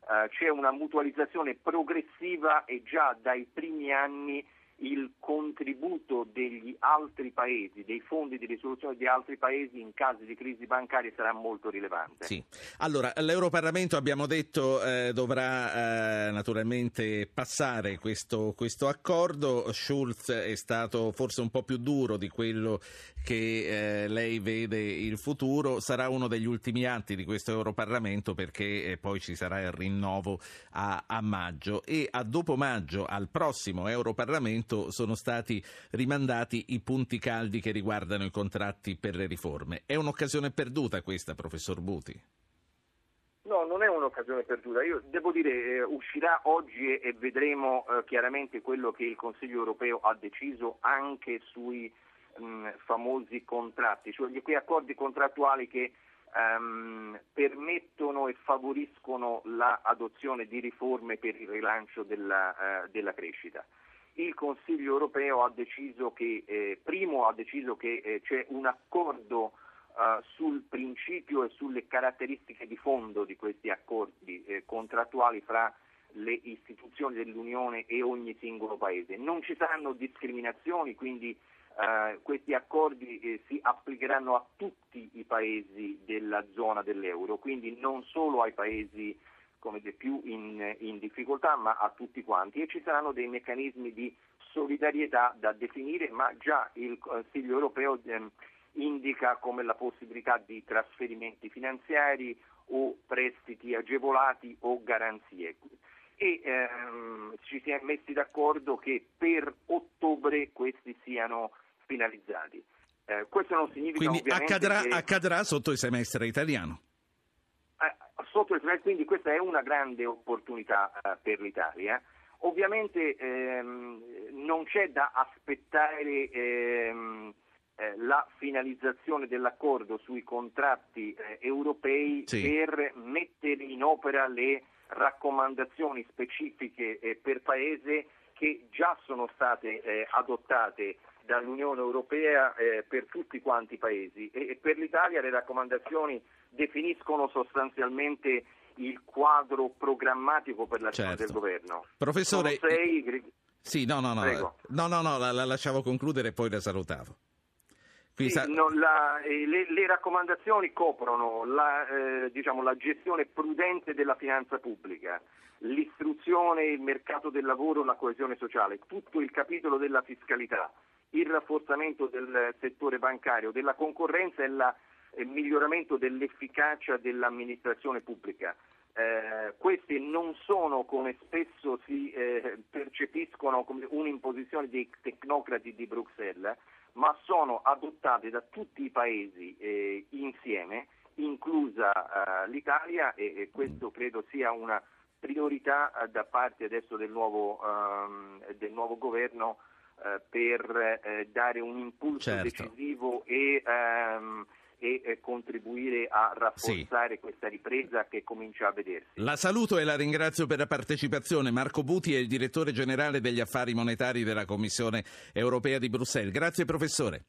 Eh, c'è una mutualizzazione progressiva e già dai primi anni il contributo degli altri paesi, dei fondi di risoluzione di altri paesi in caso di crisi bancaria sarà molto rilevante. Sì. Allora, l'Europarlamento abbiamo detto eh, dovrà eh, naturalmente passare questo, questo, accordo. Schulz è stato forse un po' più duro di quello che eh, lei vede il futuro. Sarà uno degli ultimi atti di questo Europarlamento perché eh, poi ci sarà il rinnovo a, a maggio e a dopo maggio al prossimo Europarlamento sono stati rimandati i punti caldi che riguardano i contratti per le riforme. È un'occasione perduta questa, professor Buti? No, non è un'occasione perduta. Io devo dire, eh, uscirà oggi e, e vedremo eh, chiaramente quello che il Consiglio europeo ha deciso anche sui mh, famosi contratti, cioè quei accordi contrattuali che um, permettono e favoriscono l'adozione di riforme per il rilancio della, uh, della crescita il Consiglio europeo ha deciso che, eh, primo ha deciso che eh, c'è un accordo eh, sul principio e sulle caratteristiche di fondo di questi accordi eh, contrattuali fra le istituzioni dell'Unione e ogni singolo Paese. Non ci saranno discriminazioni, quindi eh, questi accordi eh, si applicheranno a tutti i Paesi della zona dell'euro, quindi non solo ai Paesi come dire, più in, in, difficoltà, ma a tutti quanti. E ci saranno dei meccanismi di solidarietà da definire, ma già il Consiglio europeo ehm, indica come la possibilità di trasferimenti finanziari o prestiti agevolati o garanzie. E ehm, ci si è messi d'accordo che per ottobre questi siano finalizzati. Eh, questo non significa quindi accadrà, che... accadrà sotto il semestre italiano. Eh, sotto il semestre, quindi questa è una grande opportunità eh, per l'Italia. Ovviamente ehm, non c'è da aspettare ehm, eh, la finalizzazione dell'accordo sui contratti eh, europei sì. per mettere in opera le raccomandazioni specifiche eh, per Paese che già sono state eh, adottate dall'Unione Europea eh, per tutti quanti i paesi e, e, per l'Italia le raccomandazioni definiscono sostanzialmente il quadro programmatico per l'azione certo. del governo. Professore, sei... sì, no, no, no, no, no, no, la, la lasciavo concludere e poi la salutavo. Sì, sa... no, la, eh, le, le, raccomandazioni coprono la, eh, diciamo, la, gestione prudente della finanza pubblica, l'istruzione, il mercato del lavoro, la coesione sociale, tutto il capitolo della fiscalità, il rafforzamento del settore bancario, della concorrenza e il miglioramento dell'efficacia dell'amministrazione pubblica. Eh, questi non sono, come spesso si eh, percepiscono, come un'imposizione dei tecnocrati di Bruxelles, ma sono adottate da tutti i paesi eh, insieme, inclusa eh, l'Italia e, e, questo credo sia una priorità eh, da parte adesso del nuovo, ehm, del nuovo governo per eh, dare un impulso certo. decisivo e ehm, e eh, contribuire a rafforzare sì. questa ripresa che comincia a vedersi. La saluto e la ringrazio per la partecipazione. Marco Buti è il direttore generale degli affari monetari della Commissione europea di Bruxelles. Grazie professore.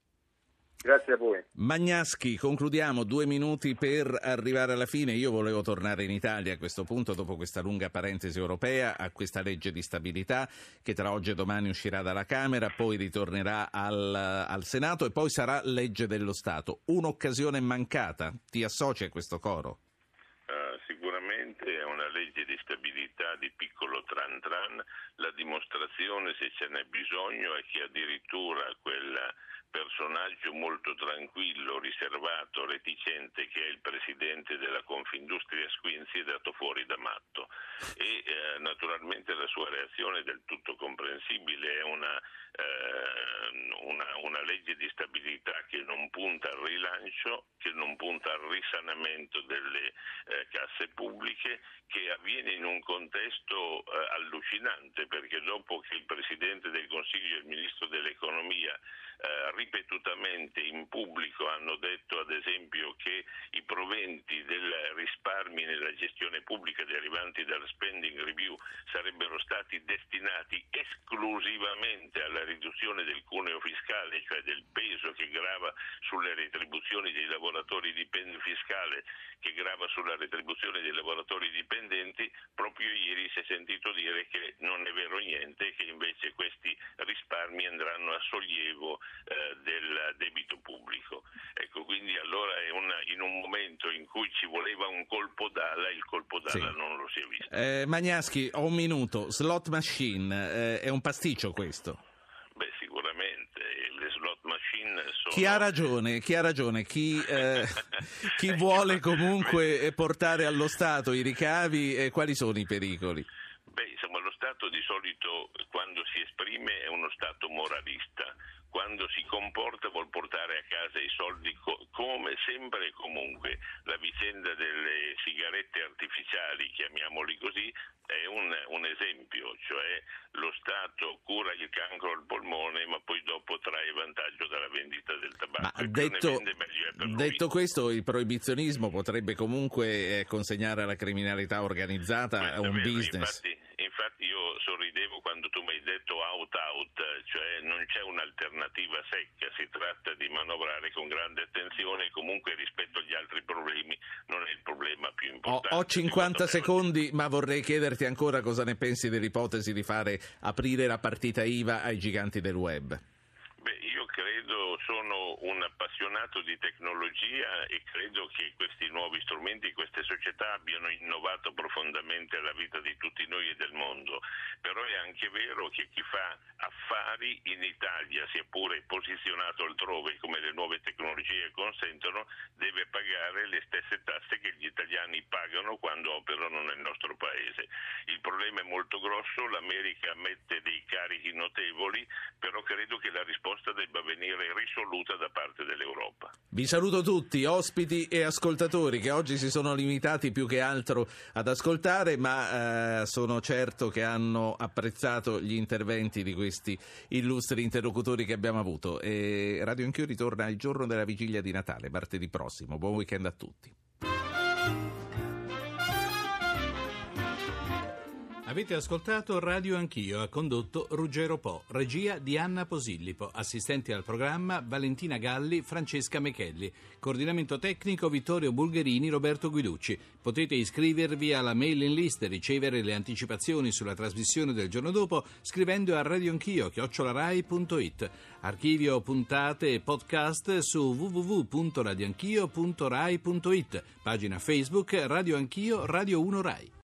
Grazie a voi. Magnaschi, concludiamo due minuti per arrivare alla fine. Io volevo tornare in Italia a questo punto, dopo questa lunga parentesi europea, a questa legge di stabilità che tra oggi e domani uscirà dalla Camera, poi ritornerà al, al Senato e poi sarà legge dello Stato. Un'occasione mancata. Ti associ a questo coro? Uh, sicuramente è una legge di stabilità di piccolo tran tran. La dimostrazione, se ce n'è bisogno, è che addirittura quella personaggio molto tranquillo, riservato, reticente che è il presidente della Confindustria Squinzi è dato fuori da matto. E eh, naturalmente la sua reazione è del tutto comprensibile, è una, eh, di stabilità che non punta al rilancio, che non punta al risanamento delle eh, casse pubbliche, che avviene in un contesto eh, allucinante perché dopo che il Presidente del Consiglio e il Ministro dell'Economia eh, ripetutamente in pubblico hanno detto ad esempio che i proventi del risparmi nella gestione pubblica derivanti dalla spending review sarebbero stati destinati esclusivamente alla riduzione del cuneo fiscale, cioè del peso che grava sulle retribuzioni dei lavoratori dipendenti fiscale che grava sulla retribuzione dei lavoratori dipendenti, proprio ieri si è sentito dire che non è vero niente, che invece questi risparmi andranno a sollievo eh, del debito pubblico. Ecco, quindi allora una, in un momento in cui ci voleva un colpo d'ala, il colpo d'ala sì. non lo si è visto. Eh, Magnaschi, ho un minuto. Slot machine, eh, è un pasticcio questo? Beh, sicuramente. Machine sono... Chi ha ragione? Chi, ha ragione? chi, eh, chi [LAUGHS] vuole comunque portare allo Stato i ricavi e quali sono i pericoli? Beh, insomma, lo Stato di solito quando si esprime è uno Stato moralista quando si comporta vuol portare a casa i soldi co- come sempre e comunque. La vicenda delle sigarette artificiali, chiamiamoli così, è un, un, esempio, cioè lo Stato cura il cancro al polmone ma poi dopo trae vantaggio dalla vendita del tabacco. Ma detto, detto questo, il proibizionismo potrebbe comunque eh, consegnare alla criminalità organizzata un business. Infatti, infatti io sorridevo quando tu mi hai detto out-out, cioè non c'è un'alternativa secca, si tratta di manovrare con grande attenzione e comunque rispetto agli altri problemi non è il problema più importante. Ho, ho 50 secondi, ma vorrei chiederti ancora cosa ne pensi dell'ipotesi di fare aprire la partita IVA ai giganti del web sono un appassionato di tecnologia e credo che questi nuovi strumenti, queste società abbiano innovato profondamente la vita di tutti noi e del mondo, però è anche vero che chi fa affari in Italia, sia pure posizionato altrove come le nuove tecnologie consentono deve pagare le stesse tasse che gli italiani pagano quando operano nel nostro paese. Il problema è molto grosso, l'America mette dei carichi notevoli, però credo che la risposta debba venire risoluta da parte dell'Europa. Vi saluto tutti, ospiti e ascoltatori che oggi si sono limitati più che altro ad ascoltare, ma eh, sono certo che hanno apprezzato gli interventi di questi illustri interlocutori che abbiamo avuto. E Radio Anch'io ritorna il giorno della vigilia di Natale, martedì prossimo. Buon weekend a tutti. Avete ascoltato Radio Anch'io, ha condotto Ruggero Po, regia di Anna Posillipo, assistenti al programma Valentina Galli, Francesca Mechelli, coordinamento tecnico Vittorio Bulgherini, Roberto Guiducci. Potete iscrivervi alla mailing list e ricevere le anticipazioni sulla trasmissione del giorno dopo scrivendo a radioanchio chiocciolarai.it. Archivio puntate e podcast su www.radioanchio.rai.it. Pagina Facebook Radio Anch'io Radio 1 Rai.